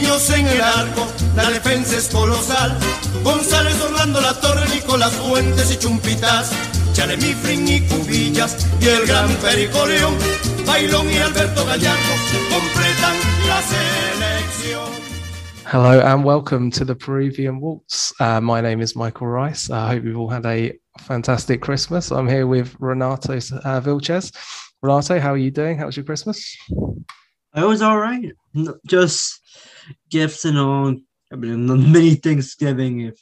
niños en el arco, la defensa es colosal. González, Orlando, La Torre, Nicolás Fuentes y Chumpitas. Chalemifrin y Cubillas y el gran Perico León, Bailón y Alberto Gallardo completan la selección. Hello and welcome to the Peruvian Waltz. Uh, my name is Michael Rice. I hope you've all had a fantastic Christmas. I'm here with Renato uh, Vilchez. Renato, how are you doing? How was your Christmas? I was all right. Just gifts and all. I mean, mini Thanksgiving, if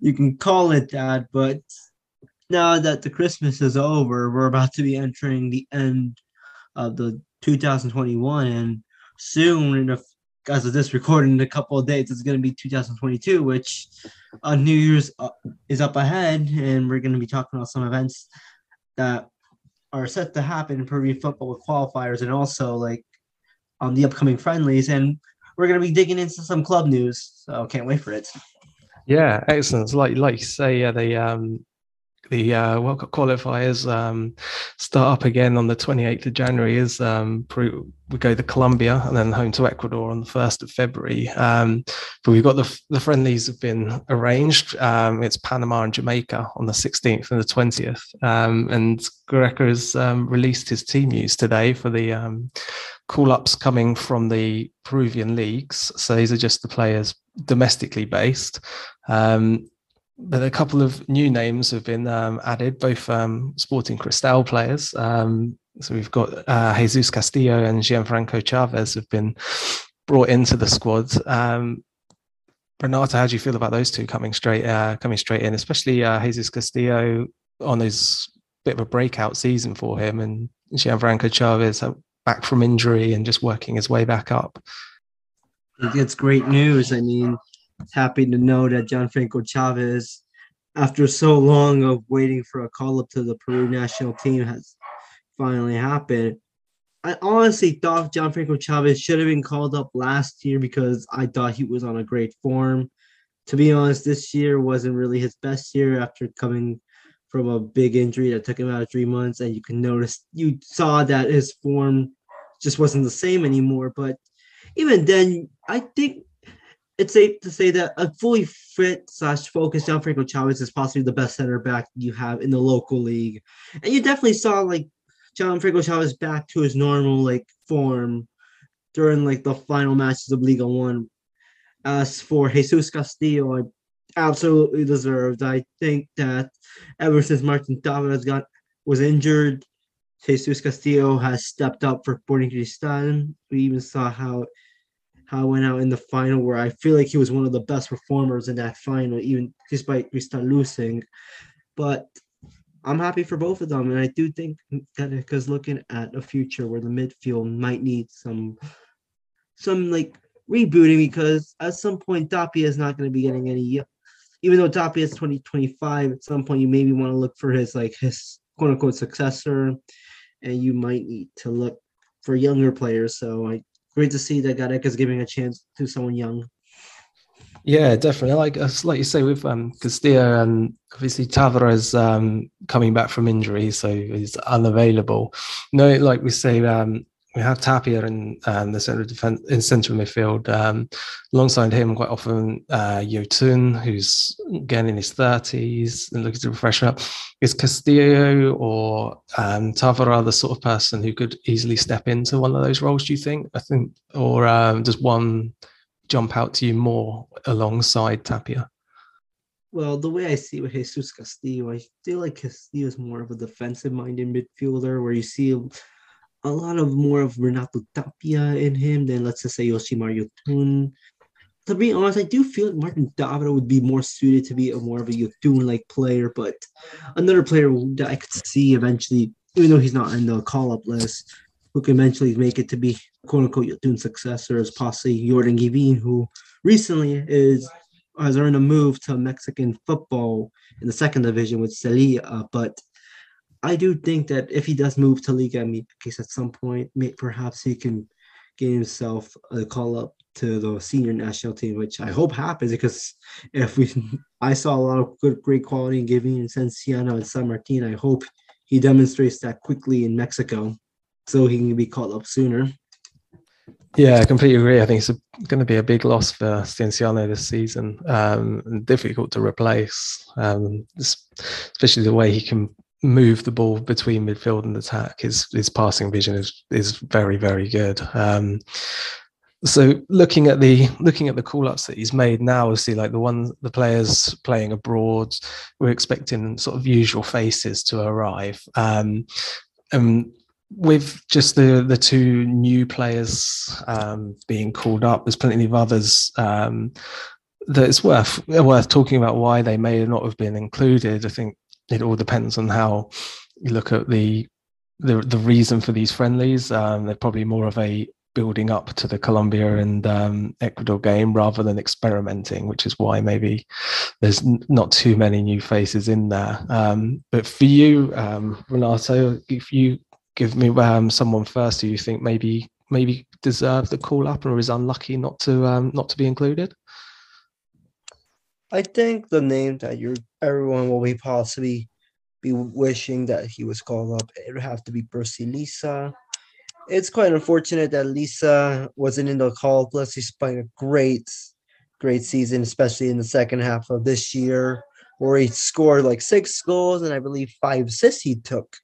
you can call it that. But now that the Christmas is over, we're about to be entering the end of the 2021, and soon, in a, as of this recording, in a couple of days, it's going to be 2022, which uh, New Year's uh, is up ahead, and we're going to be talking about some events that are set to happen in Peruvian football with qualifiers, and also like on the upcoming friendlies, and we're going to be digging into some club news. So can't wait for it. Yeah, excellent. Like like you say, yeah, the um the uh, World Cup qualifiers um, start up again on the 28th of January. Is um, we go to Colombia and then home to Ecuador on the 1st of February. Um, but we've got the the friendlies have been arranged. Um, it's Panama and Jamaica on the 16th and the 20th. Um, and Gareca has um, released his team news today for the call ups coming from the Peruvian leagues. So these are just the players domestically based. Um, but a couple of new names have been um, added, both um, Sporting Cristal players. Um, so we've got uh, Jesus Castillo and Gianfranco Chavez have been brought into the squad. Um, Renato, how do you feel about those two coming straight uh, coming straight in, especially uh, Jesus Castillo on his bit of a breakout season for him, and Gianfranco Chavez back from injury and just working his way back up. It's great news. I mean, happy to know that Gianfranco Chavez, after so long of waiting for a call up to the Peru national team, has finally happened. I honestly thought Gianfranco Chavez should have been called up last year because I thought he was on a great form. To be honest, this year wasn't really his best year after coming from a big injury that took him out three months, and you can notice you saw that his form just wasn't the same anymore. But even then, I think it's safe to say that a fully fit slash focused Gianfranco Chavez is possibly the best center back you have in the local league, and you definitely saw like Gianfranco Chavez back to his normal like form during like the final matches of Liga One. As for Jesus Castillo, absolutely deserved. I think that ever since Martin Tavara got was injured, Jesus Castillo has stepped up for Sporting Cristal. We even saw how how it went out in the final, where I feel like he was one of the best performers in that final, even despite Cristal losing. But I'm happy for both of them, and I do think that because looking at a future where the midfield might need some some like rebooting because at some point Tapia is not going to be getting any even though Tapia is 2025, at some point you maybe want to look for his like his quote unquote successor, and you might need to look for younger players. So I great to see that Gareca is giving a chance to someone young. Yeah, definitely. Like like you say with um, Castillo and obviously Tavara um, coming back from injury, so he's unavailable. No, like we say, um, we have Tapia in um, the centre defense in central midfield. Um, alongside him, quite often uh, Yotun, who's again in his thirties and looking to refresh up. Is Castillo or um, Tavara the sort of person who could easily step into one of those roles? Do you think? I think, or um, does one jump out to you more alongside Tapia? Well, the way I see it with Jesus Castillo, I feel like Castillo is more of a defensive-minded midfielder, where you see a lot of more of Renato Tapia in him than let's just say Yoshimar Yotun. To be honest, I do feel Martin Tavara would be more suited to be a more of a Yotun like player, but another player that I could see eventually, even though he's not in the call up list, who can eventually make it to be quote unquote Yotun's successor is possibly Jordan Guivin, who recently is has earned a move to Mexican football in the second division with Celaya, but I do think that if he does move to Liga MX at some point, may, perhaps he can get himself a call up to the senior national team, which I hope happens because if we, I saw a lot of good, great quality in Guivin and Cienciano and San Martin. I hope he demonstrates that quickly in Mexico so he can be called up sooner. Yeah, I completely agree. I think it's going to be a big loss for Cienciano this season, um, difficult to replace, um, especially the way he can move the ball between midfield and attack. His his passing vision is is very very good. Um, so looking at the looking at the call ups that he's made now, see like the one the players playing abroad, we're expecting sort of usual faces to arrive. Um, and with just the the two new players um, being called up, there's plenty of others um, that it's worth worth talking about why they may not have been included. I think it all depends on how you look at the the, the reason for these friendlies. Um, they're probably more of a building up to the Colombia and um, Ecuador game rather than experimenting, which is why maybe there's n- not too many new faces in there. Um, but for you, um, Renato, if you give me um, someone first who you think maybe maybe deserved the call up or is unlucky not to um, not to be included? I think the name that you're everyone will be possibly be wishing that he was called up. It would have to be Percy Liza. It's quite unfortunate that Liza wasn't in the call. Plus, he's playing a great, great season, especially in the second half of this year, where he scored like six goals and I believe five assists he took.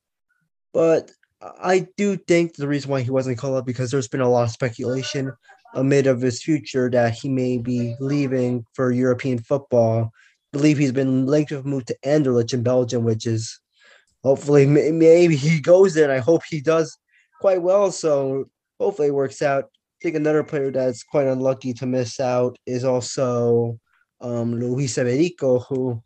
But I do think the reason why he wasn't called up because there's been a lot of speculation amid of his future that he may be leaving for European football. I believe he's been linked with move to Anderlecht in Belgium, which is hopefully maybe he goes there. And I hope he does quite well. So hopefully it works out. I think another player that's quite unlucky to miss out is also um, Luis Iberico, who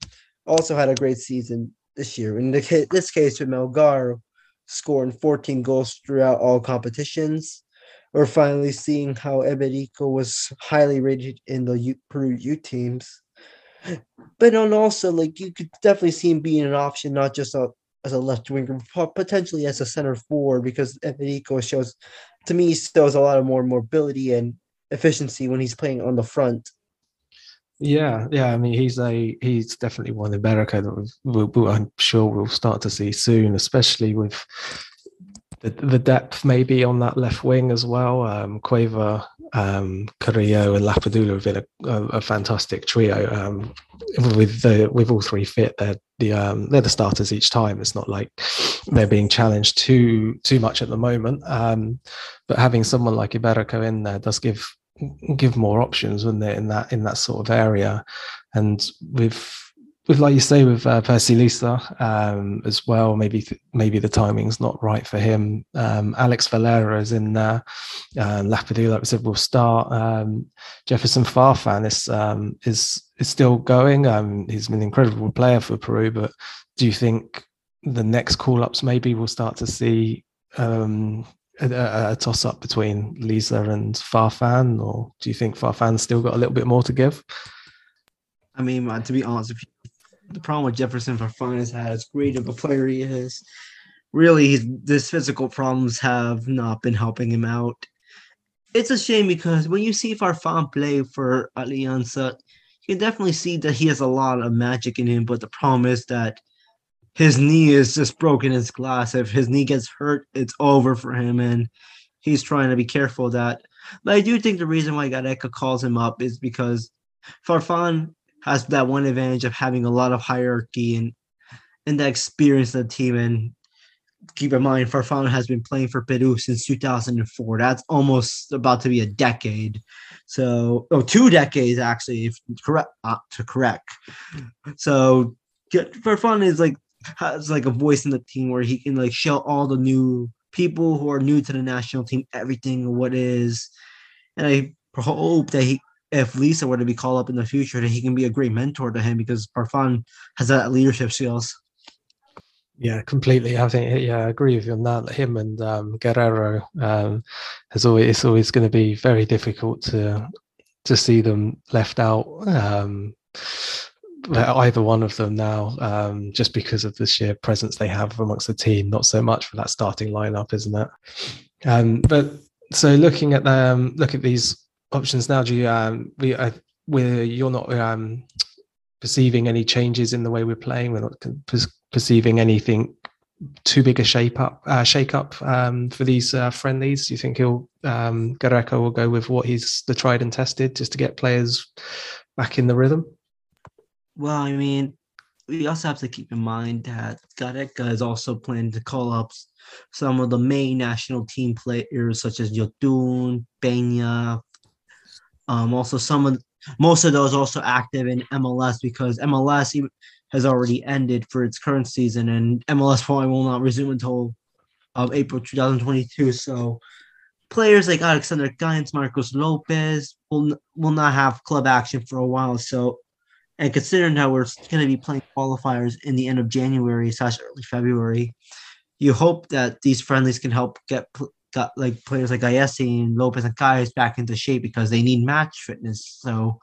also had a great season this year. In the, this case with Melgar, scoring 14 goals throughout all competitions. We're finally seeing how Iberico was highly rated in the U- Peru U teams. But on also, like, you could definitely see him being an option, not just a, as a left winger, potentially as a center forward, because Iberico shows, to me, shows a lot of more mobility and efficiency when he's playing on the front. Yeah, yeah. I mean, he's a he's definitely one in America that we'll, I'm sure we'll start to see soon, especially with the, the depth maybe on that left wing as well. Um, Cueva, um, Carrillo, and Lapadula have been a, a, a fantastic trio. Um, with the with all three fit, they're the um, they're the starters each time. It's not like they're being challenged too too much at the moment. Um, but having someone like Iberico in there does give give more options, wouldn't it, in that in that sort of area? And with with like you say with uh, Percy Liza um, as well, maybe th- maybe the timing's not right for him. Um, Alex Valera is in there. Um, Lapadou, like we said, will start. Um, Jefferson Farfan is um, is is still going. Um, he's been an incredible player for Peru, but do you think the next call ups maybe we'll start to see um, a, a toss up between Liza and Farfan, or do you think Farfan's still got a little bit more to give? I mean, to be honest, if you, the problem with Jefferson Farfan is as great of a player he is, really, his physical problems have not been helping him out. It's a shame because when you see Farfan play for Alianza, you definitely see that he has a lot of magic in him. But the problem is that his knee is just broken as glass. If his knee gets hurt, it's over for him, and he's trying to be careful of that. But I do think the reason why Gareca calls him up is because Farfan has that one advantage of having a lot of hierarchy and and that experience of the team. And keep in mind, Farfan has been playing for Peru since 2004. That's almost about to be a decade. So, oh, two decades actually, if correct uh, to correct. So, Farfan is like has like a voice in the team where he can like show all the new people who are new to the national team everything what is and i hope that he if Liza were to be called up in the future that he can be a great mentor to him because Farfan has that leadership skills yeah, completely. I think yeah, I agree with you on that. Him and um, Guerrero um, has always it's always going to be very difficult to to see them left out. Um, either one of them now, um, just because of the sheer presence they have amongst the team. Not so much for that starting lineup, isn't it? Um, but so looking at them, look at these options now. Do you, um, we, uh, we're, you're not um, perceiving any changes in the way we're playing. We're not perceiving anything too big a shape up uh, shake up um, for these uh, friendlies? Do you think he'll um, Gareca will go with what he's the tried and tested just to get players back in the rhythm? Well, I mean, we also have to keep in mind that Gareca is also planning to call up some of the main national team players such as Yotun, Peña. Um, also some of most of those also active in MLS because MLS has already ended for its current season and MLS probably will not resume until um, April 2022. So players like Alexander Callens, Marcos Lopez will will not have club action for a while. So and considering that we're going to be playing qualifiers in the end of January slash early February, you hope that these friendlies can help get got like players like Ayesi and Lopez and Kais back into shape because they need match fitness. So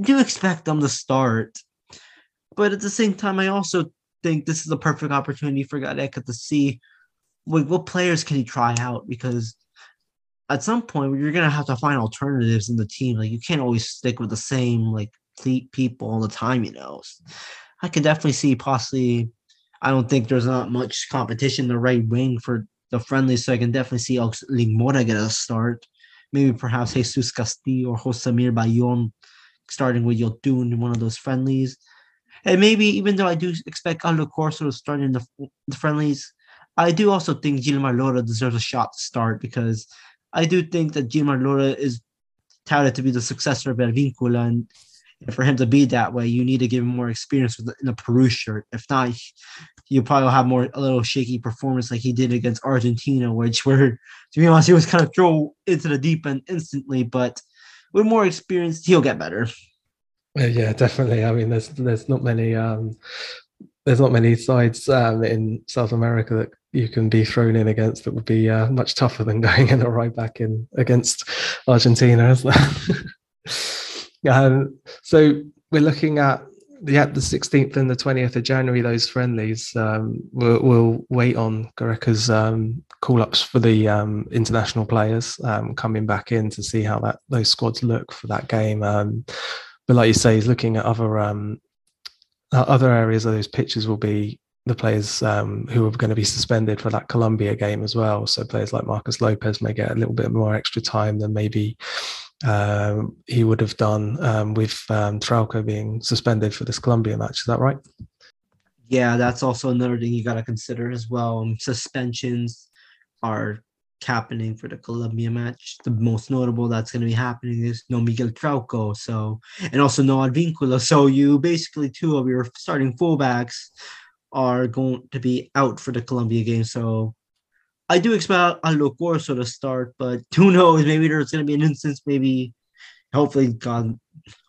do expect them to start. But at the same time, I also think this is a perfect opportunity for Gareca to see what, what players can he try out because at some point you're gonna have to find alternatives in the team. Like you can't always stick with the same like people all the time, you know. I could definitely see possibly. I don't think there's not much competition the right wing for the friendly, so I can definitely see Oslimg Mora get a start. Maybe perhaps Jesus Castillo or Josepmir Ballón starting with Yotun in one of those friendlies. And maybe even though I do expect Aldo Corzo to start in the, the friendlies, I do also think Jhilmar Lora deserves a shot to start because I do think that Jhilmar Lora is touted to be the successor of Advíncula and and for him to be that way, you need to give him more experience in the Peru shirt. If not, you probably have more a little shaky performance like he did against Argentina, which were to be honest, he was kind of thrown into the deep end instantly. But with more experience, he'll get better. Yeah, definitely. I mean, there's there's not many um, there's not many sides um, in South America that you can be thrown in against that would be uh, much tougher than going in a right back in against Argentina, isn't Um, so we're looking at yeah, the 16th and the 20th of January, those friendlies. Um, we'll, we'll, wait on Gareca's um, call ups for the um, international players um, coming back in to see how that those squads look for that game. Um, but like you say, he's looking at other um, other areas of those pitches will be the players who are going to be suspended for that Colombia game as well. So players like Marcos Lopez may get a little bit more extra time than maybe uh, he would have done um, with um, Trauco being suspended for this Colombia match. Is that right? Yeah, that's also another thing you got to consider as well. Um, suspensions are happening for the Colombia match. The most notable that's going to be happening is no Miguel Trauco, so and also no Advíncula. So you basically two of your starting fullbacks are going to be out for the Colombia game. So I do expect Corzo to start, but who knows? Maybe there's going to be an instance, maybe, hopefully, God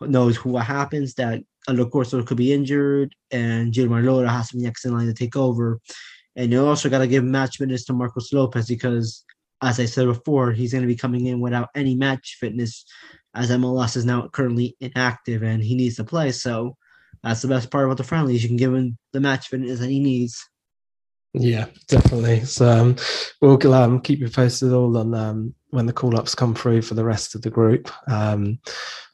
knows who happens, that Corzo could be injured and Jhilmar Lora has to be next in line to take over. And you also got to give match fitness to Marcos Lopez because, as I said before, he's going to be coming in without any match fitness as MLS is now currently inactive and he needs to play. So that's the best part about the friendlies. You can give him the match fitness that he needs. Yeah, definitely. So um, we'll um, keep you posted all on um, when the call ups come through for the rest of the group. Um,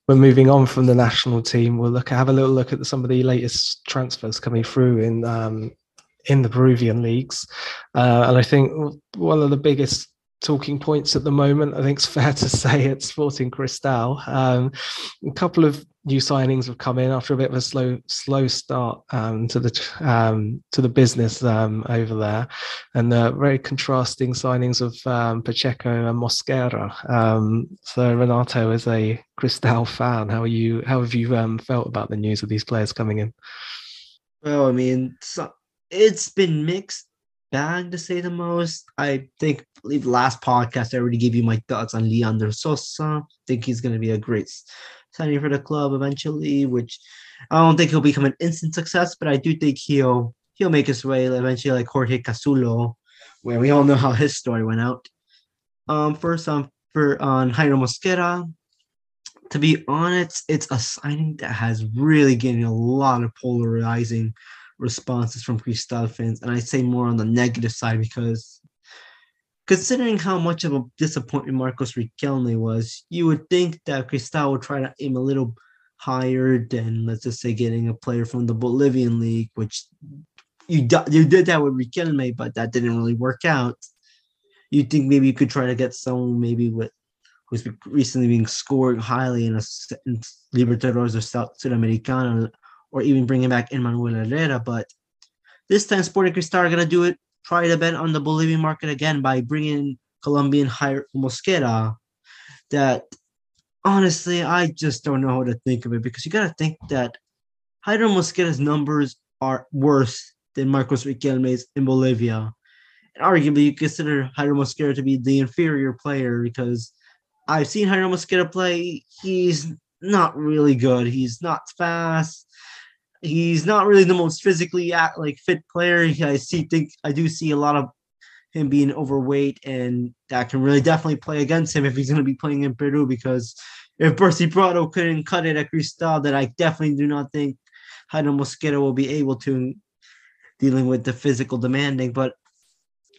we're moving on from the national team. We'll look have a little look at some of the latest transfers coming through in um, in the Peruvian leagues, uh, and I think one of the biggest talking points at the moment. I think it's fair to say it's Sporting Cristal. Um, a couple of new signings have come in after a bit of a slow slow start um, to the um, to the business um, over there, and uh, very contrasting signings of um, Pacheco and Mosquera. Um, so Renato, as a Cristal fan, how are you? How have you felt about the news of these players coming in? Well, I mean, it's been mixed bag to say the most. I think, believe last podcast I already gave you my thoughts on Leandro Sosa. I think he's going to be a great signing for the club eventually, which I don't think he'll become an instant success, but I do think he'll he'll make his way eventually, like Jorge Cazulo, where we all know how his story went out. Um, first on for on Jairo Mosquera. To be honest, it's a signing that has really getting a lot of polarizing responses from Cristal fans, and I say more on the negative side because considering how much of a disappointment Marcos Riquelme was, you would think that Cristal would try to aim a little higher than, let's just say, getting a player from the Bolivian league, which you you did that with Riquelme, but that didn't really work out. You think maybe you could try to get someone maybe with who's recently been scoring highly in a in Libertadores or South Sudamericana, or even bringing back Emmanuel Herrera. But this time, Sporting Cristal are gonna do it. Try to bet on the Bolivian market again by bringing Colombian Jair Mosquera. That honestly, I just don't know how to think of it because you gotta think that Jairo Mosquera's numbers are worse than Marcos Riquelme's in Bolivia. And arguably, you consider Jairo Mosquera to be the inferior player because I've seen Jairo Mosquera play. He's not really good. He's not fast. He's not really the most physically act, like fit player. I see think I do see a lot of him being overweight, and that can really definitely play against him if he's going to be playing in Peru. Because if Percy Prado couldn't cut it at Cristal, then I definitely do not think Jairo Mosquera will be able to dealing with the physical demanding. But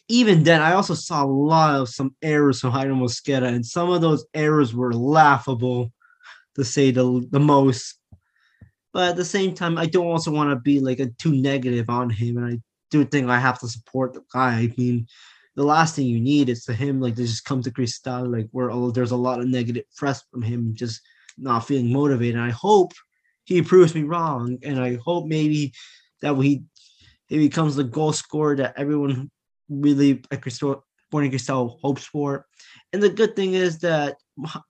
even then, I also saw a lot of some errors from Jairo Mosquera, and some of those errors were laughable, to say the the most. But at the same time, I don't also want to be like a too negative on him, and I do think I have to support the guy. I mean, the last thing you need is for him like to just come to Cristal, like where oh, there's a lot of negative press from him, just not feeling motivated. And I hope he proves me wrong, and I hope maybe that he he becomes the goal scorer that everyone really at Cristal, Sporting Cristal hopes for. And the good thing is that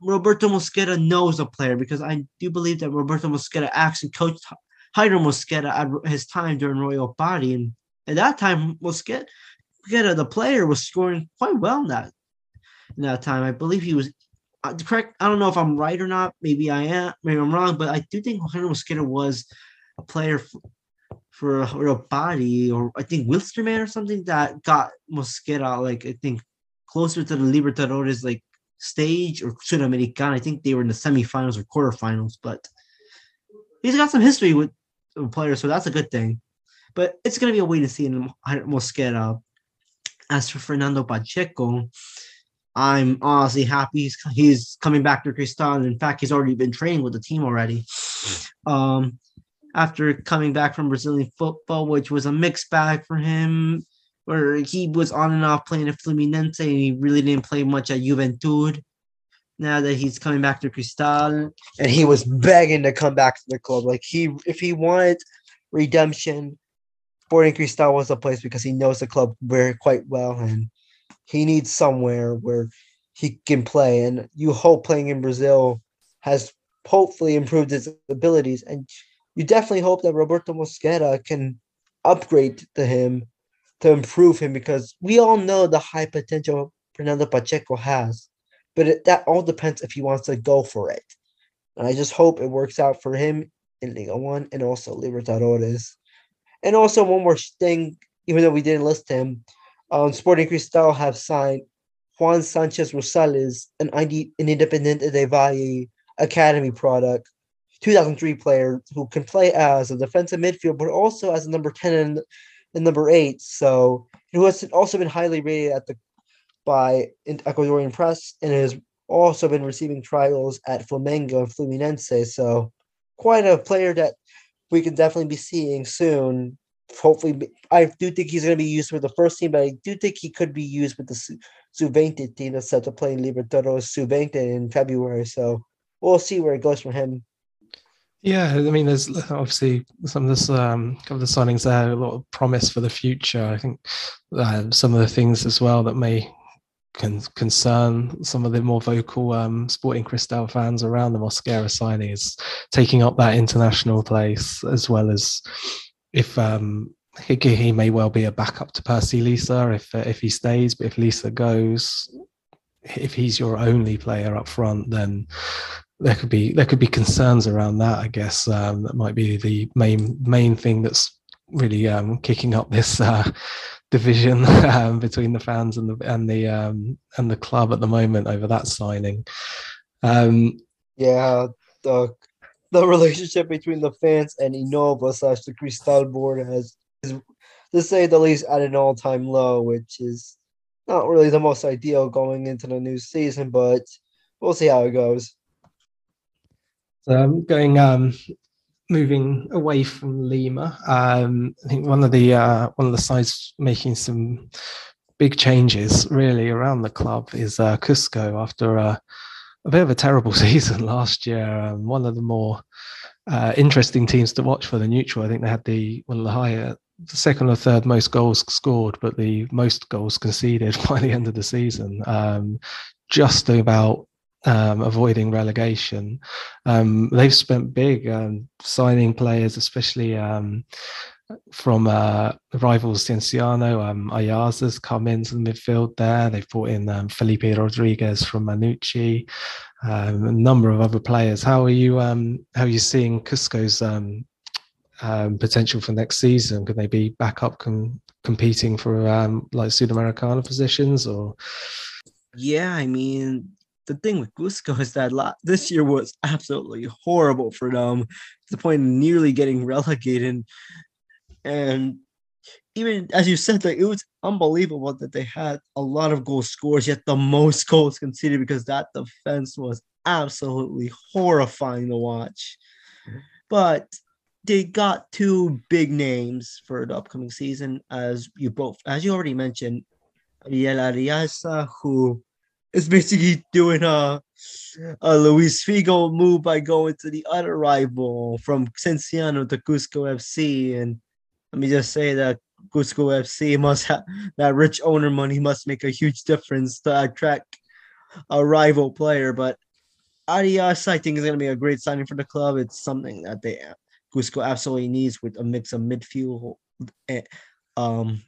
Roberto Mosquera knows a player because I do believe that Roberto Mosquera actually coached Jairo Mosquera at his time during Royal Pari. And at that time, Mosquera, the player, was scoring quite well in that, in that time. I believe he was uh, correct. I don't know if I'm right or not. Maybe I am. Maybe I'm wrong. But I do think Jairo Mosquera was a player for, for a body, or I think Wilstermann or something that got Mosquera like I think closer to the Libertadores like stage or Sudamericana. I think they were in the semifinals or quarterfinals, but he's got some history with players, so that's a good thing. But it's gonna be a wait to see in Mosquera. As for Fernando Pacheco, I'm honestly happy he's, he's coming back to Cristal. In fact, he's already been training with the team already. Um, after coming back from Brazilian football, which was a mixed bag for him, where he was on and off playing at Fluminense and he really didn't play much at Juventud. Now that he's coming back to Cristal, and he was begging to come back to the club. Like he, if he wanted redemption, Sporting Cristal was the place because he knows the club very quite well, and he needs somewhere where he can play. And you hope playing in Brazil has hopefully improved his abilities, and you definitely hope that Roberto Mosquera can upgrade to him to improve him because we all know the high potential Fernando Pacheco has, but it, that all depends if he wants to go for it. And I just hope it works out for him in Liga One and also Libertadores. And also one more thing, even though we didn't list him, um, Sporting Cristal have signed Juan Sanchez Rosales, an ID, an Independiente de Valle Academy product, 2003 player who can play as a defensive midfield, but also as a number 10 and, and number 8. So, who has also been highly rated at the by Ecuadorian press and has also been receiving trials at Flamengo and Fluminense. So, quite a player that we can definitely be seeing soon. Hopefully, I do think he's going to be used with the first team, but I do think he could be used with the Sub-20 team that's set to play in Libertadores Sub-20 in February. So, we'll see where it goes for him. Yeah, I mean, there's obviously some of this um, of the signings there, a lot of promise for the future. I think uh, some of the things as well that may con- concern some of the more vocal um, Sporting Cristal fans around the Mosquera signing is taking up that international place, as well as if um, he may well be a backup to Percy Liza if if he stays, but if Liza goes, if he's your only player up front, then there could be there could be concerns around that. I guess um, that might be the main main thing that's really um, kicking up this uh, division um, between the fans and the and the um, and the club at the moment over that signing. Um, yeah, the the relationship between the fans and Innova slash the Cristal board has is to say the least at an all time low, which is not really the most ideal going into the new season, but we'll see how it goes. So um, going um, moving away from Lima. Um, I think one of the uh, one of the sides making some big changes really around the club is uh, Cusco after a, a bit of a terrible season last year. Um, one of the more uh, interesting teams to watch for the neutral. I think they had the one of the higher, the second or third most goals scored, but the most goals conceded by the end of the season. Um, just about um, avoiding relegation. Um, they've spent big um, signing players, especially um, from uh, rivals Cienciano. Um, Ayaza's come into the midfield there. They've brought in um, Felipe Rodriguez from Mannucci, um, a number of other players. How are you? How are you seeing Cusco's potential for next season? Could they be back up com- competing for like Sudamericana positions or? Yeah, I mean, the thing with Cusco is that lot, this year was absolutely horrible for them to the point of nearly getting relegated. And even as you said, like it was unbelievable that they had a lot of goal scores, yet the most goals conceded because that defense was absolutely horrifying to watch. But they got two big names for the upcoming season, as you both, as you already mentioned, Ariel Ariasa, who is basically doing a, a Luis Figo move by going to the other rival from Cienciano to Cusco FC. And let me just say that Cusco FC must have that rich owner money must make a huge difference to attract a rival player. But Arias, I think, is going to be a great signing for the club. It's something that they Cusco absolutely needs with a mix of midfield, eh, um,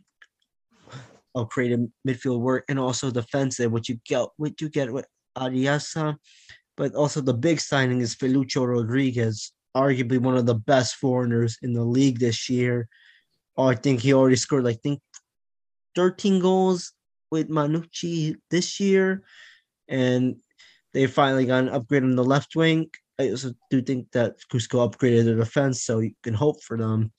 of creative midfield work and also defensive, what you get what you get with Ariasa. But also the big signing is Felucho Rodriguez, arguably one of the best foreigners in the league this year. Oh, I think he already scored, I think, 13 goals with Mannucci this year. And they finally got an upgrade on the left wing. I also do think that Cusco upgraded their defense, so you can hope for them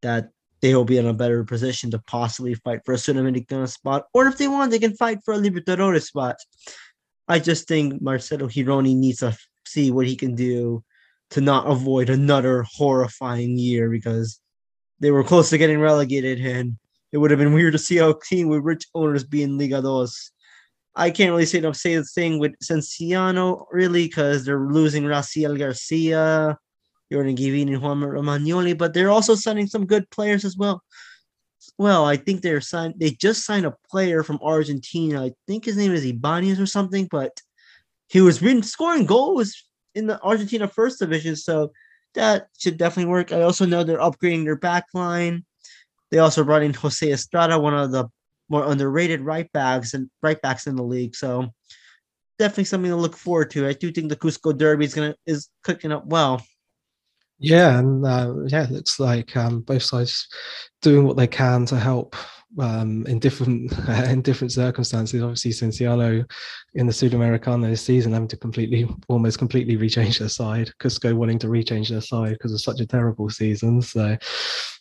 that they will be in a better position to possibly fight for a Sudamericana spot, or if they want, they can fight for a Libertadores spot. I just think Marcelo Grioni needs to see what he can do to not avoid another horrifying year because they were close to getting relegated, and it would have been weird to see a team with rich owners be in Liga. I can't really say the same thing with Cienciano, really, because they're losing Raciel Garcia, Jordan Givini, and Juan Romagnoli, but they're also signing some good players as well. Well, I think they're signed. They just signed a player from Argentina. I think his name is Ibanez or something, but he was been scoring goals in the Argentina First Division, so that should definitely work. I also know they're upgrading their back line. They also brought in Jose Estrada, one of the more underrated right backs and right backs in the league. So definitely something to look forward to. I do think the Cusco Derby is gonna is cooking up well. Yeah, and uh, yeah, it looks like um, both sides doing what they can to help um, in different in different circumstances. Obviously, Cienciano in the Sudamericana this season having to completely, almost completely rechange their side. Cusco wanting to rechange their side because of such a terrible season. So,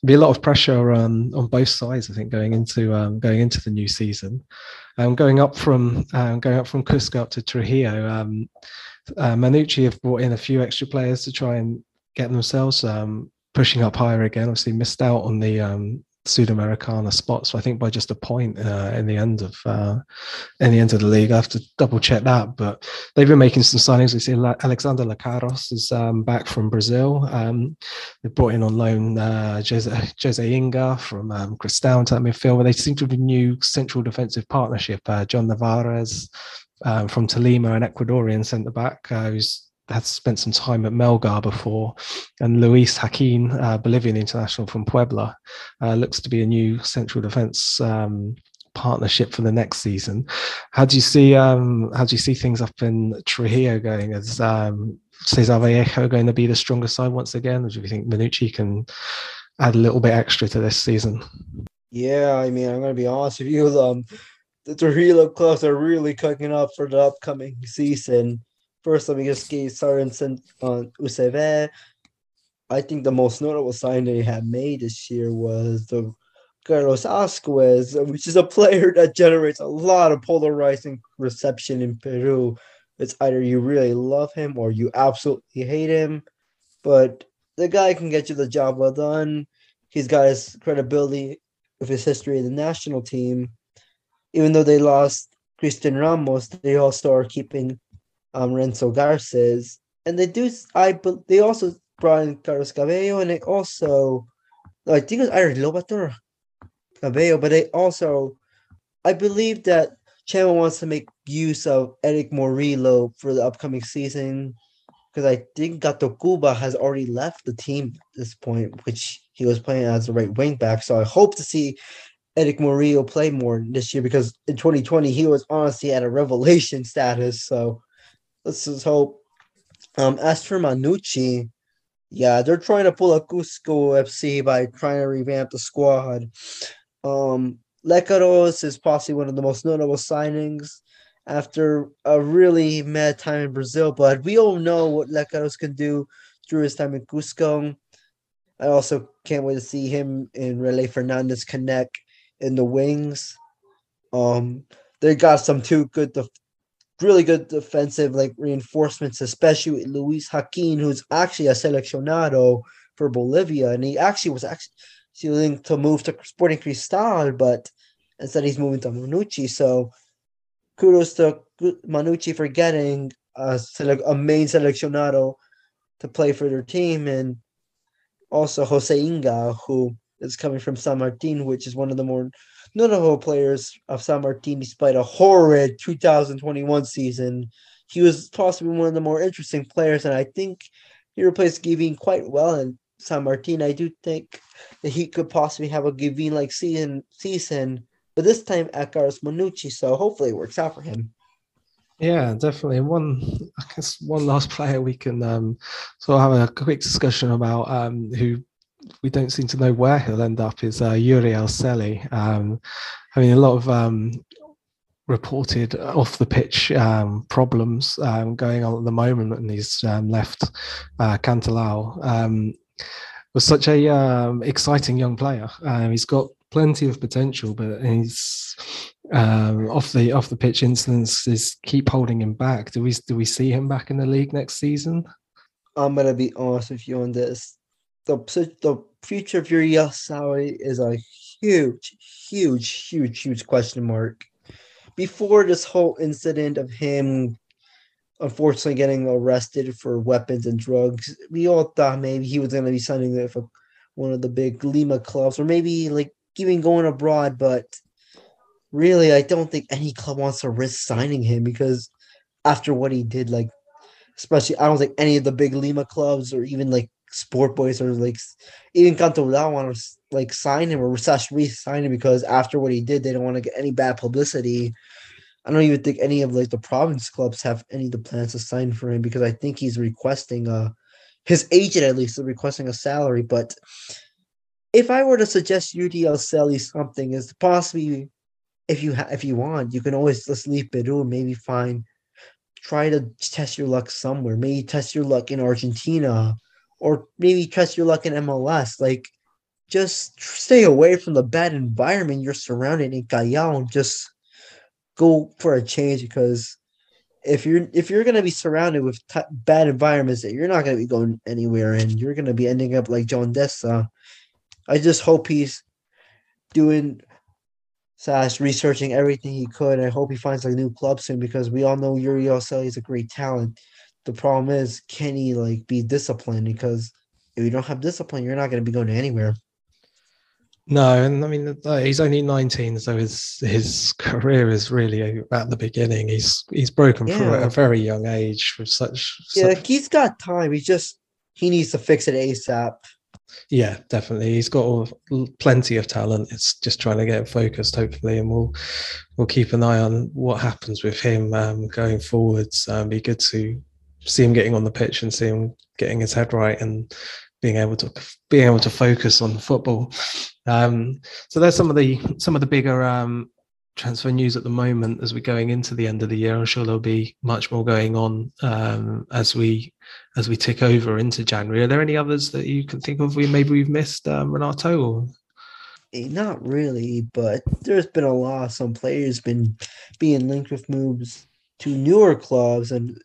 be a lot of pressure um, on both sides. I think going into um, going into the new season, um, going up from um, going up from Cusco up to Trujillo. Um, uh, Mannucci have brought in a few extra players to try and get themselves um, pushing up higher again. Obviously, missed out on the um, Sudamericana spot. So I think by just a point uh, in the end of uh, in the end of the league. I have to double check that, but they've been making some signings. We see Alexander Lecaros is um, back from Brazil. Um, they brought in on loan uh, Jose, Jose Inga from um, Cristal into that midfield. Where they seem to have a new central defensive partnership. Uh, John Navarez. Um, from Tolima, an Ecuadorian centre back uh, who's had spent some time at Melgar before, and Luis Haquin, uh, Bolivian international from Puebla, uh, looks to be a new central defence um, partnership for the next season. How do you see um, how do you see things up in Trujillo going? Is um, Cesar Vallejo going to be the stronger side once again, or do you think Mannucci can add a little bit extra to this season? Yeah, I mean, I'm going to be honest with you. Um, the Trujillo clubs are really cooking up for the upcoming season First, let me just get started on UCV. I think the most notable sign they have made this year was the Carlos Ascues, which is a player that generates a lot of polarizing reception in Peru. It's either you really love him or you absolutely hate him. But the guy can get you the job well done. He's got his credibility with his history in the national team. Even though they lost Christian Ramos, they also are keeping um, Renzo Garces, and they do. I but they also brought in Carlos Cabello, and they also, I think it was Irish Lobator Cabello, but they also, I believe that Chema wants to make use of Eric Morillo for the upcoming season because I think Gato Cuba has already left the team at this point, which he was playing as a right wing back. So I hope to see Eric Murillo play more this year because in 2020 he was honestly at a revelation status. So let's just hope. Um, as for Mannucci, yeah, they're trying to pull a Cusco FC by trying to revamp the squad. Um, Lecaros is possibly one of the most notable signings after a really mad time in Brazil, but we all know what Lecaros can do through his time in Cusco. I also can't wait to see him in Relay Fernandez connect in the wings. Um, they got some two good, def- really good defensive like reinforcements, especially with Luis Haquin, who's actually a seleccionado for Bolivia, and he actually was actually linked to move to Sporting Cristal, but instead he's moving to Mannucci. So kudos to Mannucci for getting a, a main seleccionado to play for their team, and also Jose Inga, who is coming from San Martin, which is one of the more notable players of San Martin, despite a horrid 2021 season. He was possibly one of the more interesting players, and I think he replaced Guivin quite well in San Martin. I do think that he could possibly have a Guivin like season season, but this time at Carlos Mannucci, so hopefully it works out for him. Yeah, definitely. One, I guess, one last player we can um, sort of have a quick discussion about um, who we don't seem to know where he'll end up is uh, Yuriel Celi. Um, I mean, a lot of um, reported off the pitch um, problems um, going on at the moment, and he's um, left uh. Um, was such a exciting young player. He's got plenty of potential, but he's um, off the off the pitch instances keep holding him back. Do we do we see him back in the league next season? I'm gonna be honest with you on this the the future of Yuriel Celi is a huge, huge, huge, huge question mark. Before this whole incident of him unfortunately getting arrested for weapons and drugs, we all thought maybe he was going to be signing with one of the big Lima clubs or maybe like even going abroad. But really, I don't think any club wants to risk signing him because after what he did, like, especially, I don't think any of the big Lima clubs or even like sport boys or like even Cantolao want to like sign him or slash re-sign him because after what he did, they don't want to get any bad publicity. I don't even think any of like the province clubs have any of the plans to sign for him because I think he's requesting uh his agent at least is requesting a salary. But if I were to suggest Yuriel Celi something is possibly if you ha- if you want, you can always just leave Peru, maybe find try to test your luck somewhere. Maybe test your luck in Argentina or maybe test your luck in MLS. Like, just stay away from the bad environment you're surrounded in Callao just go for a change because if you're if you're gonna be surrounded with t- bad environments that you're not gonna be going anywhere and you're gonna be ending up like John Dessa. I just hope he's doing slash researching everything he could. I hope he finds a new club soon because we all know Yuriel Celi is a great talent the problem is, can he like be disciplined? Because if you don't have discipline, you're not going to be going anywhere. No, and I mean he's only 19, so his his career is really at the beginning. He's he's broken yeah. through at a very young age with such. Yeah, such... he's got time. He's just he needs to fix it ASAP. Yeah, definitely. He's got all, plenty of talent. It's just trying to get focused, hopefully, and we'll we'll keep an eye on what happens with him um, going forwards. Um, be good to see him getting on the pitch and see him getting his head right and being able to being able to focus on football. Um, so there's some of the some of the bigger um, transfer news at the moment as we're going into the end of the year. I'm sure there'll be much more going on um, as we as we tick over into January. Are there any others that you can think of? We maybe we've missed, um, Renato. Or? Eh, not really, but there's been a lot. Some players been being linked with moves to newer clubs, and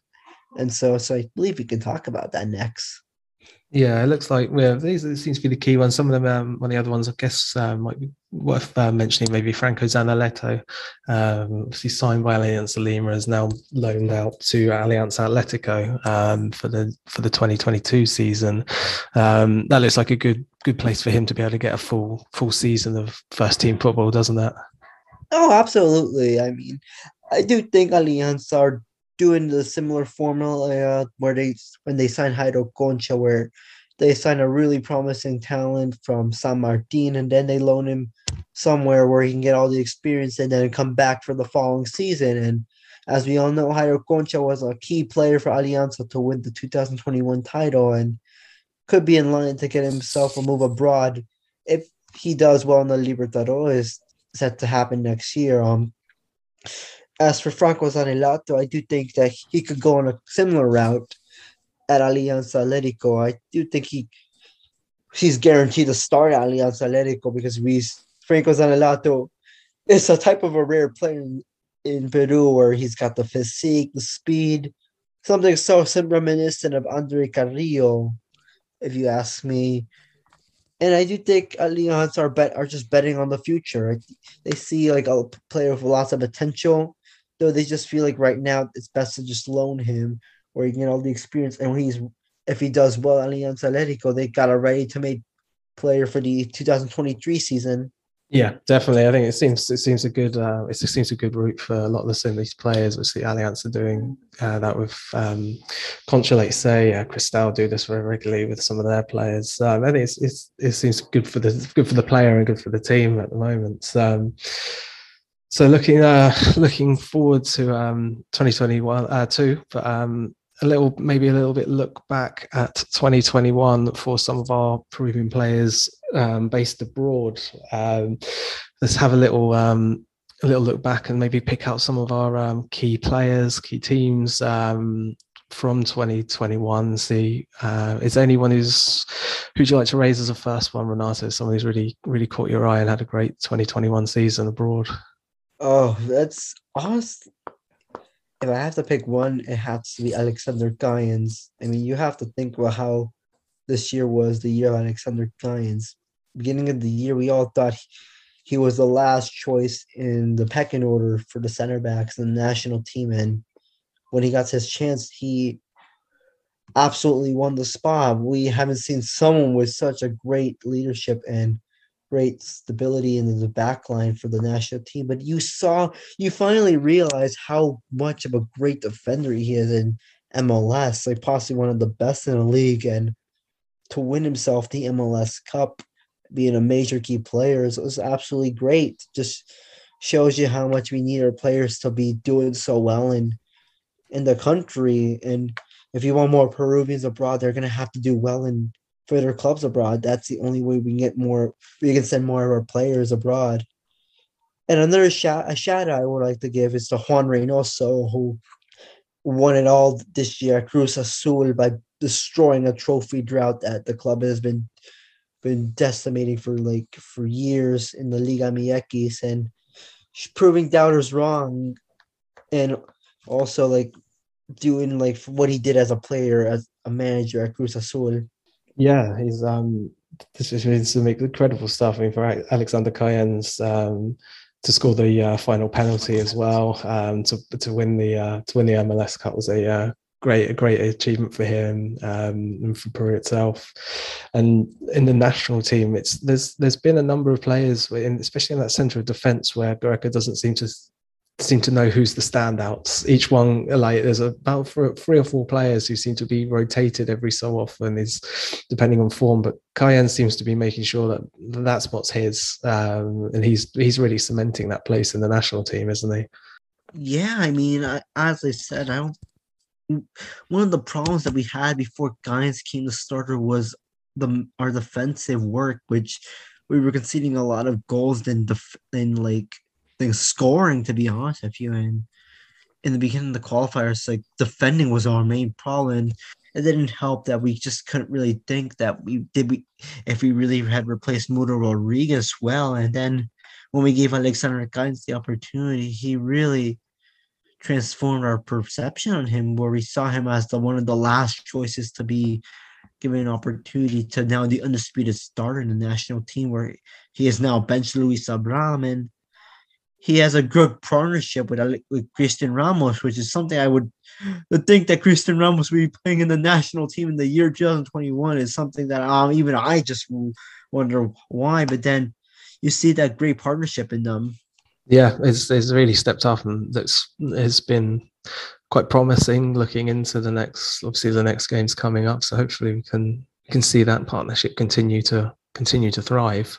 and so, so I believe we can talk about that next. Yeah, it looks like yeah, these seems to be the key ones. Some of them, um, one of the other ones, I guess, uh, might be worth uh, mentioning. Maybe Franco Zanelatto, um, obviously signed by Alianza Lima, is now loaned out to Alianza Atletico um, for the for the 2022 season. Um, that looks like a good good place for him to be able to get a full full season of first team football, doesn't that? Oh, absolutely. I mean, I do think Alianza are doing the similar formula uh, where they when they signed Jairo Concha, where they sign a really promising talent from San Martin, and then they loan him somewhere where he can get all the experience and then come back for the following season. And as we all know, Jairo Concha was a key player for Alianza to win the 2021 title and could be in line to get himself a move abroad if he does well in the Libertadores set to happen next year. Um, as for Franco Zanelatto, I do think that he could go on a similar route at Alianza Atletico. I do think he he's guaranteed to start at Alianza Atletico because we Franco Zanelatto is a type of a rare player in, in Peru where he's got the physique, the speed, something so reminiscent of Andre Carrillo, if you ask me. And I do think Alianza are bet are just betting on the future. They see like a player with lots of potential, though they just feel like right now it's best to just loan him where he can get all the experience. And when he's if he does well at Alianza Atletico, they got a ready to make player for the 2023 season. Yeah, definitely. I think it seems it seems a good uh, it seems a good route for a lot of the Sunnis players, which the Alliance are doing uh, that with um, Concha, say, uh, Cristal do this very regularly with some of their players. Um, I think it's, it's it seems good for the good for the player and good for the team at the moment. Um, so looking uh, looking forward to um, 2021 uh, too, but um, a little maybe a little bit look back at 2021 for some of our Peruvian players um, based abroad. Um, let's have a little um, a little look back and maybe pick out some of our um, key players, key teams from 2021. See, uh, is there anyone who's who'd you like to raise as a first one, Renato? Someone who's really really caught your eye and had a great 2021 season abroad. Oh, that's awesome if I have to pick one, it has to be Alexander Callens. I mean, you have to think about how this year was the year of Alexander Callens. Beginning of the year, we all thought he, he was the last choice in the pecking order for the center backs in the national team. And when he got his chance, he absolutely won the spot. We haven't seen someone with such a great leadership and great stability in the back line for the national team. But you saw, you finally realized how much of a great defender he is in MLS, like possibly one of the best in the league. And to win himself the MLS Cup, being a major key player, is, was absolutely great. Just shows you how much we need our players to be doing so well in in the country. And if you want more Peruvians abroad, they're gonna have to do well in for their clubs abroad. That's the only way we can get more. We can send more of our players abroad. And another shout, a shout out I would like to give is to Juan Reynoso, who won it all this year, Cruz Azul, by destroying a trophy drought that the club has been been decimating for like for years in the Liga MX and proving doubters wrong, and also like doing like what he did as a player as a manager at Cruz Azul. Yeah, he's um this is some incredible stuff. I mean, for Alexander Callens um, to score the uh, final penalty as well, um, to to win the uh, to win the MLS Cup was a uh, great a great achievement for him um, and for Peru itself. And in the national team, it's there's there's been a number of players, in, especially in that centre of defence, where Gareca doesn't seem to seem to know who's the standouts. Each one, like there's about three or four players who seem to be rotated every so often, is depending on form. But Callens seems to be making sure that that spot's his, um, and he's he's really cementing that place in the national team, isn't he? Yeah, I mean, I, as I said, I don't. One of the problems that we had before Callens came to starter was the our defensive work, which we were conceding a lot of goals than def- than like than scoring, to be honest with you. And in the beginning of the qualifiers, like defending was our main problem. It didn't help that we just couldn't really think that we did we if we really had replaced Mudo Rodriguez well. And then when we gave Alexander Callens the opportunity, he really transformed our perception on him, where we saw him as the one of the last choices to be given an opportunity to now the undisputed starter in the national team, where he is now benched Luis Abram and he has a good partnership with with Christian Ramos, which is something I would think that Christian Ramos will be playing in the national team in the year 2021 is something that um even I just wonder why. But then you see that great partnership in them. Yeah, it's it's really stepped up and that's has been quite promising looking into the next obviously the next games coming up. So hopefully we can we can see that partnership continue to continue to thrive.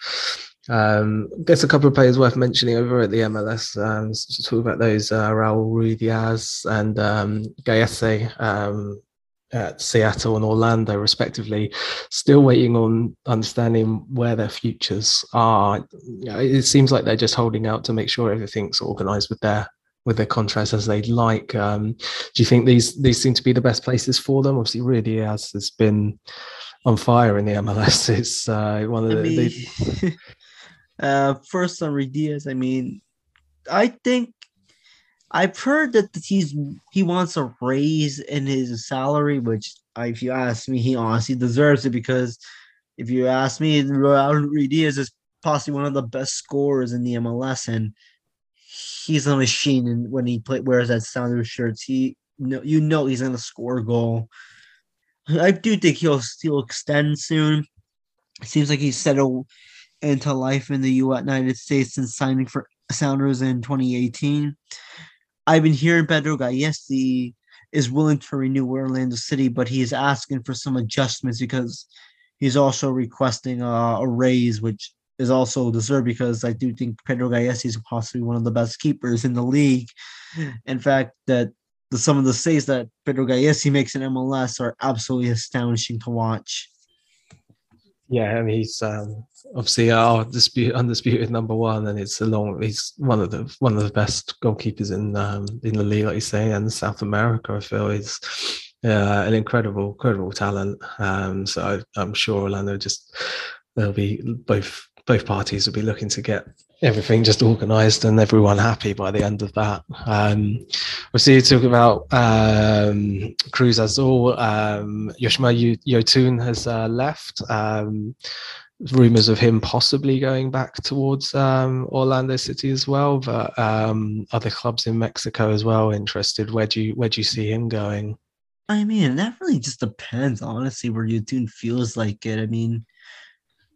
Um, I guess a couple of players worth mentioning over at the MLS. Um, talk about those, uh, Raul Ruidiaz and um, Gallese um, at Seattle and Orlando, respectively. Still waiting on understanding where their futures are. It seems like they're just holding out to make sure everything's organised with their with their contracts as they'd like. Um, do you think these these seem to be the best places for them? Obviously, Ruidiaz has been on fire in the MLS. It's uh, one of the. They, Uh, first on Diaz, I mean, I think I've heard that he's he wants a raise in his salary, which if you ask me, he honestly deserves it because if you ask me, Raul Diaz is possibly one of the best scorers in the MLS, and he's a machine. And when he play, wears that Sounders shirts, he no, you know he's gonna score a goal. I do think he'll still extend soon. It seems like he's settled into life in the United States since signing for Sounders in 2018. I've been hearing Pedro Gallese is willing to renew Orlando City, but he is asking for some adjustments because he's also requesting a, a raise, which is also deserved because I do think Pedro Gallese is possibly one of the best keepers in the league. Hmm. In fact, that the, some of the saves that Pedro Gallese makes in MLS are absolutely astonishing to watch. Yeah, I mean he's um, obviously our dispute, undisputed number one, and it's a long. He's one of the one of the best goalkeepers in um, in the league, like you say, and South America. I feel is uh, an incredible, incredible talent. Um, so I, am sure Orlando just they'll be both both parties will be looking to get everything just organised and everyone happy by the end of that. Um, see you talk about um, Cruz Azul. Um, Yoshimar Yotun has uh, left. Um, rumors of him possibly going back towards um, Orlando City as well, but um, other clubs in Mexico as well interested. Where do you where do you see him going? I mean, that really just depends, honestly, where Yotun feels like it. I mean,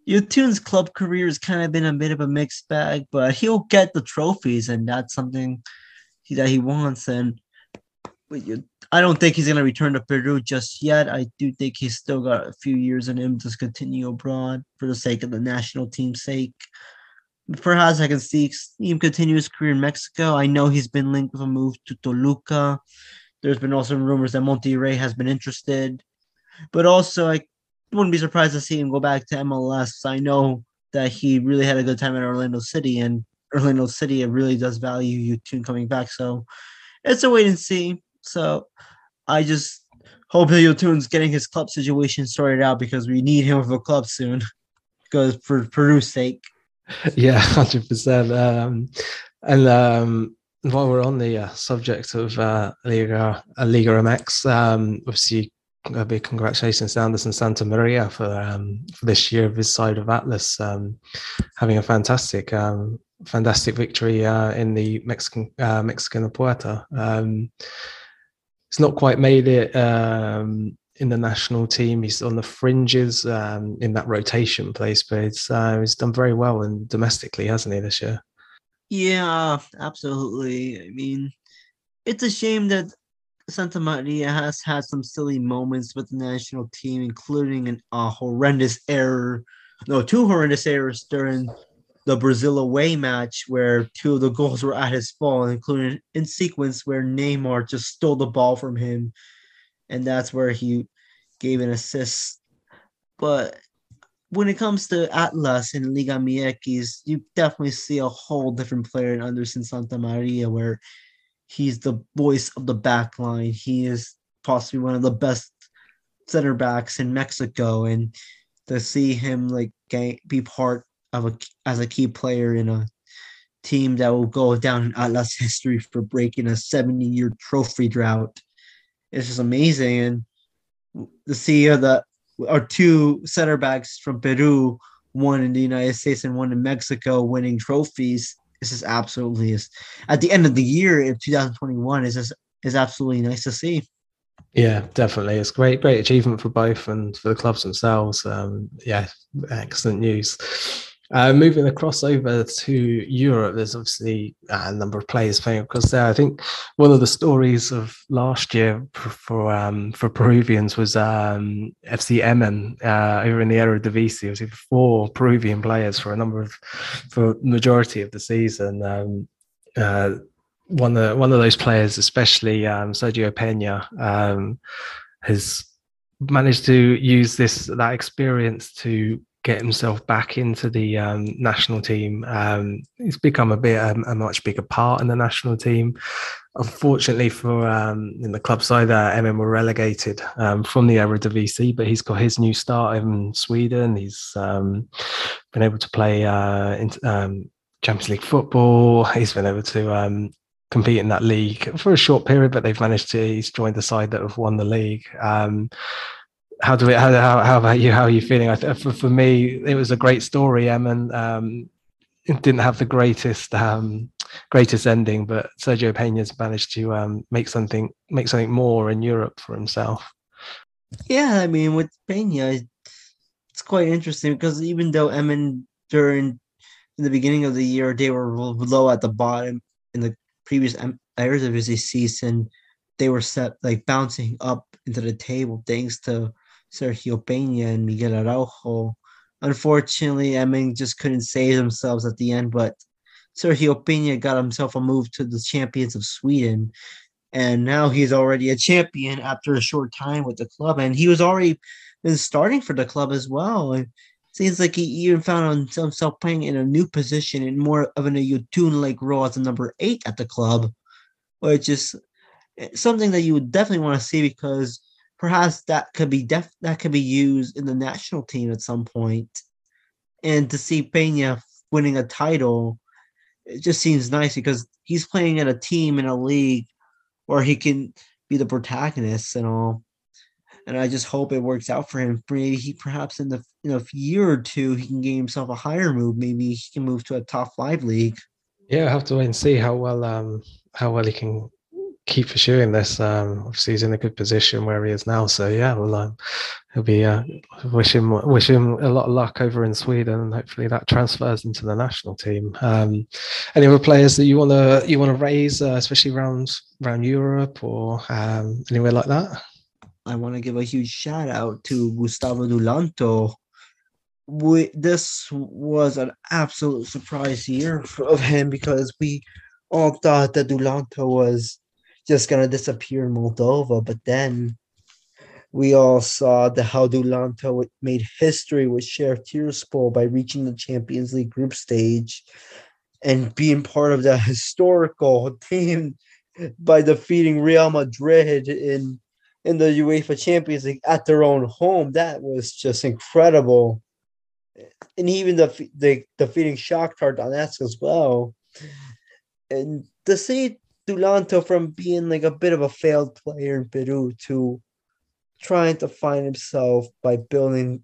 Yotun's club career has kind of been a bit of a mixed bag, but he'll get the trophies, and that's something he, that he wants. And you, I don't think he's going to return to Peru just yet. I do think he's still got a few years in him to continue abroad for the sake of the national team's sake. Perhaps I can see him continue his career in Mexico. I know he's been linked with a move to Toluca. There's been also rumors that Monterrey has been interested. But also, I wouldn't be surprised to see him go back to MLS. I know that he really had a good time at Orlando City, and Orlando City really does value you Yotun coming back. So it's a wait and see. So I just hope Yotun's getting his club situation sorted out because we need him with a club soon, because for Peru's sake. Yeah, hundred um, percent. And um, while we're on the uh, subject of uh, Liga uh, Liga MX, um, obviously a big congratulations to Anderson Santamaria for um, for this year of his side of Atlas, um, having a fantastic um, fantastic victory uh, in the Mexican uh, Mexican Apertura. Um, it's not quite made it um, in the national team. He's on the fringes um, in that rotation place, but it's uh, he's done very well and domestically, hasn't he, this year? Yeah, absolutely. I mean, it's a shame that Santamaria has had some silly moments with the national team, including an, a horrendous error, no, two horrendous errors during the Brazil away match, where two of the goals were at his fault, including in sequence where Neymar just stole the ball from him, and that's where he gave an assist. But when it comes to Atlas and Liga MX, you definitely see a whole different player in Anderson Santamaria, where He's the voice of the back line. He is possibly one of the best center backs in Mexico, and to see him like be part of a as a key player in a team that will go down in Atlas history for breaking a 70 year trophy drought. It's just amazing. And to see the our two center backs from Peru, one in the United States and one in Mexico, winning trophies. This is absolutely is at the end of the year in 2021 is just is absolutely nice to see. Yeah, definitely. It's great, great achievement for both and for the clubs themselves. Um, yeah, excellent news. Uh, moving across over to Europe, there's obviously a number of players playing across there. I think one of the stories of last year for for, um, for Peruvians was um, FC Emmen uh, over in the Eredivisie. It was four Peruvian players for a number of for majority of the season. Um, uh, one of one of those players, especially um, Sergio Pena, um, has managed to use this that experience to get himself back into the um, national team. Um, he's become a bit um, a much bigger part in the national team. Unfortunately for um, in the club side, uh, Emmen were relegated um, from the Eredivisie, but he's got his new start in Sweden. He's um, been able to play uh, in Champions League football. He's been able to compete in that league for a short period, but they've managed to. He's joined the side that have won the league. How do we how, how, about you? How are you feeling? I th- for, for me it was a great story Emmen um it didn't have the greatest um greatest ending but Sergio Pena's managed to um make something make something more in Europe for himself. Yeah I mean with Pena it's quite interesting because even though Emmen during in the beginning of the year they were low at the bottom in the previous Eredivisie season they were set like bouncing up into the table thanks to Sergio Pena and Miguel Araujo. Unfortunately, I mean, just couldn't save themselves at the end, but Sergio Pena got himself a move to the champions of Sweden. And now he's already a champion after a short time with the club. And he was already been starting for the club as well. It seems like he even found himself playing in a new position in more of an Yotun like role as a number eight at the club, which is eh, something that you would definitely want to see because perhaps that could be def that could be used in the national team at some point. And to see Pena winning a title, it just seems nice because he's playing in a team in a league where he can be the protagonist and all. And I just hope it works out for him. Maybe he perhaps in the in a year or two he can gain himself a higher move. Maybe he can move to a top five league. Yeah, I have to wait and see how well um how well he can keep pursuing this. Um, obviously, he's in a good position where he is now. So yeah, well, um, he'll be uh, wish him a lot of luck over in Sweden, and hopefully that transfers into the national team. Um, any other players that you want to you want to raise, uh, especially around around Europe or um, anywhere like that? I want to give a huge shout out to Gustavo Dulanto. We, this was an absolute surprise year of him because we all thought that Dulanto was just gonna disappear in Moldova. But then we all saw the how Dulanto made history with Sheriff Tiraspol by reaching the Champions League group stage and being part of the historical team by defeating Real Madrid in in the UEFA Champions League at their own home. That was just incredible. And even the, the defeating Shakhtar Donetsk as well. And to see Dulanto from being like a bit of a failed player in Peru to trying to find himself by building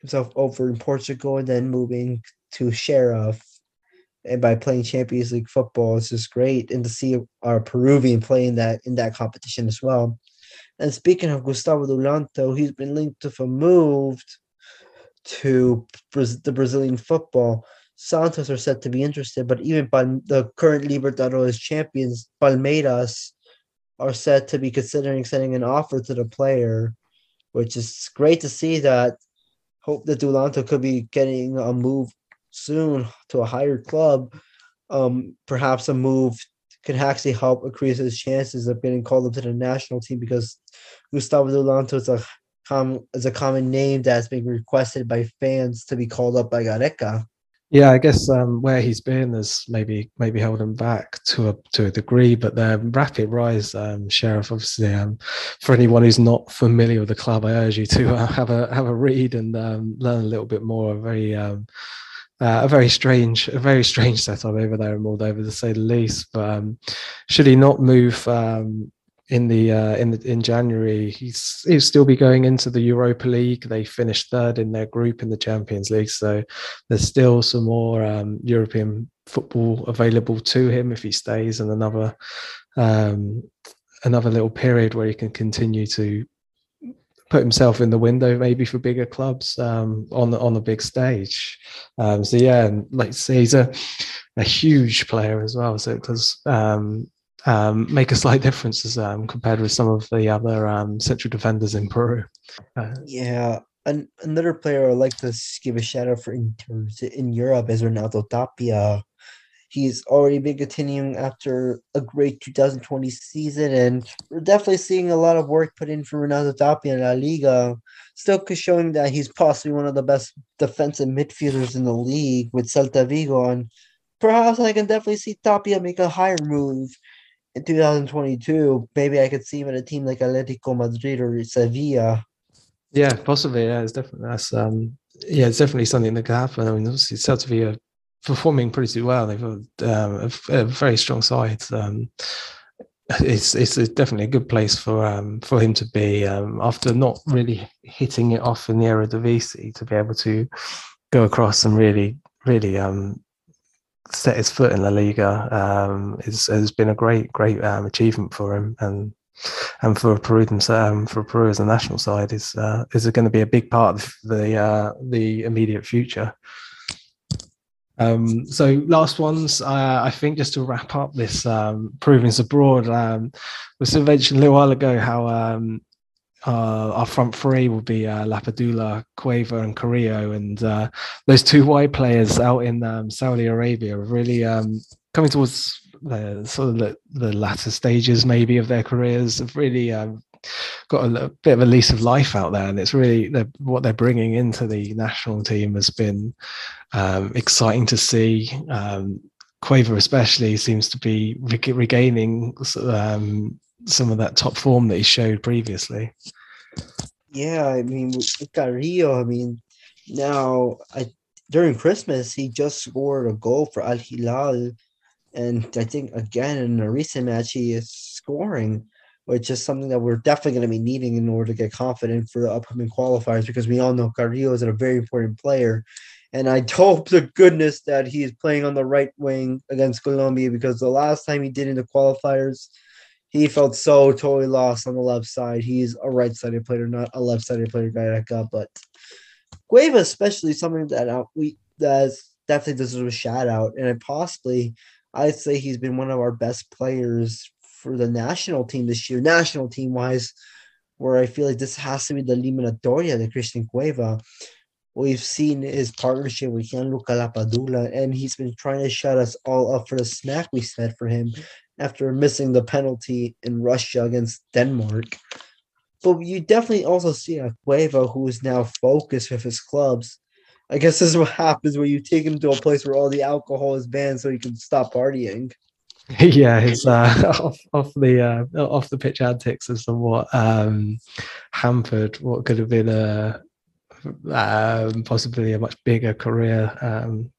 himself over in Portugal and then moving to Sheriff and by playing Champions League football is just great and to see our Peruvian playing that in that competition as well. And speaking of Gustavo Dulanto, he's been linked to a move to the Brazilian football. Santos are said to be interested, but even Pal- the current Libertadores champions, Palmeiras, are said to be considering sending an offer to the player, which is great to see that. Hope that Dulanto could be getting a move soon to a higher club. Um, perhaps a move can actually help increase his chances of getting called up to the national team because Gustavo Dulanto is a com- is a common name that's being requested by fans to be called up by Gareca. Yeah, I guess um, where he's been has maybe maybe held him back to a to a degree, but the rapid rise, um, Sheriff. Obviously, um, for anyone who's not familiar with the club, I urge you to uh, have a have a read and um, learn a little bit more. A very um, uh, a very strange, a very strange setup over there in Moldova, to say the least. But um, should he not move in the uh, in the, in January. He's he'll still be going into the Europa League. They finished third in their group in the Champions League, so there's still some more um, European football available to him if he stays in another um, another little period where he can continue to put himself in the window maybe for bigger clubs um, on the on the big stage. Um, so yeah, and like he's a a huge player as well. So it does um, um, make a slight difference um, compared with some of the other um, central defenders in Peru. Uh, yeah. An- another player I'd like to give a shout out for in, in Europe is Renato Tapia. He's already been continuing after a great 2020 season, and we're definitely seeing a lot of work put in for Renato Tapia in La Liga. Still showing that he's possibly one of the best defensive midfielders in the league with Celta Vigo. And perhaps I can definitely see Tapia make a higher move in 2022, maybe I could see him in a team like Atletico Madrid or Sevilla. Yeah, possibly. Yeah, it's definitely that's um yeah, it's definitely something that could happen. I mean, obviously Sevilla performing pretty well. They've got um, a, a, very strong side. Um, it's it's definitely a good place for um, for him to be um, after not really hitting it off in the era of Eredivisie to be able to go across and really really um, set his foot in La Liga um, is, has been a great, great um, achievement for him, and and for Peru um, for Peru as a national side is uh, is going to be a big part of the uh, the immediate future. Um, so last ones, uh, I think just to wrap up this um, provings abroad, um, was mentioned a little while ago how um, uh, our front three will be uh, Lapadula, Cueva, and Carrillo, and uh, those two wide players out in um, Saudi Arabia are really um, coming towards the sort of the, the, latter stages, maybe of their careers. Have really um, got a, a, bit of a lease of life out there, and it's really they're, what they're bringing into the national team has been um, exciting to see. Um, Cueva especially seems to be regaining um, some of that top form that he showed previously. Yeah, I mean, Carrillo, I mean, now I during Christmas he just scored a goal for Al Hilal, and I think again in a recent match he is scoring, which is something that we're definitely going to be needing in order to get confident for the upcoming qualifiers because we all know Carrillo is a very important player. And I hope to goodness that he is playing on the right wing against Colombia because the last time he did in the qualifiers, he felt so totally lost on the left side. He's a right sided player, not a left sided player got. But Cueva, especially something that we that's definitely deserves a shout out, and possibly I'd say he's been one of our best players for the national team this year, national team wise. Where I feel like this has to be the eliminatoria, the Christian Cueva. We've seen his partnership with Gianluca Lapadula, and he's been trying to shut us all up for the smack we set for him after missing the penalty in Russia against Denmark. But you definitely also see a Cueva who is now focused with his clubs. I guess this is what happens when you take him to a place where all the alcohol is banned so he can stop partying. Yeah, his uh, off, off the uh, off the pitch antics are somewhat um, hampered what could have been a um, possibly a much bigger career um,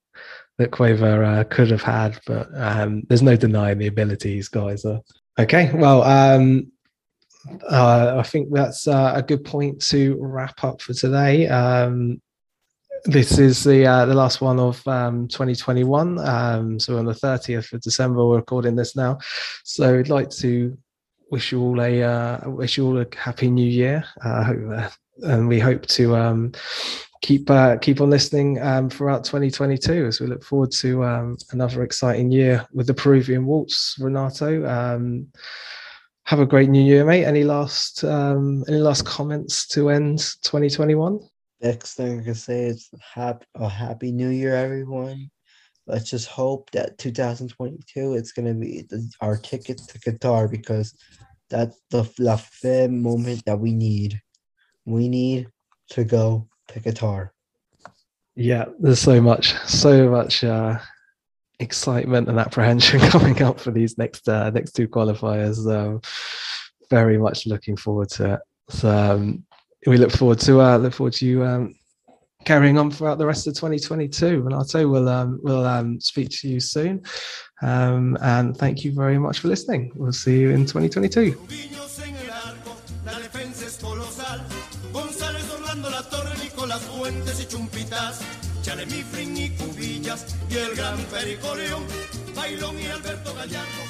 that Cueva uh, could have had, but um, there's no denying the abilities, guys. Okay, well, um, uh, I think that's uh, a good point to wrap up for today. Um, this is the uh, the last one of um, 2021. Um, so on the 30th of December, we're recording this now. So I'd like to wish you all a uh, wish you all a happy new year. Uh, and we hope to um, keep uh, keep on listening um, throughout 2022 as we look forward to um, another exciting year with the Peruvian Waltz. Renato, um, have a great new year, mate. Any last um, any last comments to end 2021? Next thing I can say is happy a happy new year, everyone. Let's just hope that 2022 it's gonna be the, our ticket to Qatar because that's the la fe moment that we need. We need to go the Qatar. Yeah, there's so much, so much uh, excitement and apprehension coming up for these next uh, next two qualifiers. Um, very much looking forward to it. So um, we look forward to uh, look forward to you um, carrying on throughout the rest of 2022. And we'll um, will um, speak to you soon. Um, and thank you very much for listening. We'll see you in 2022. Semifrin y Cubillas y el gran Pericoleón, Bailón y Alberto Gallardo.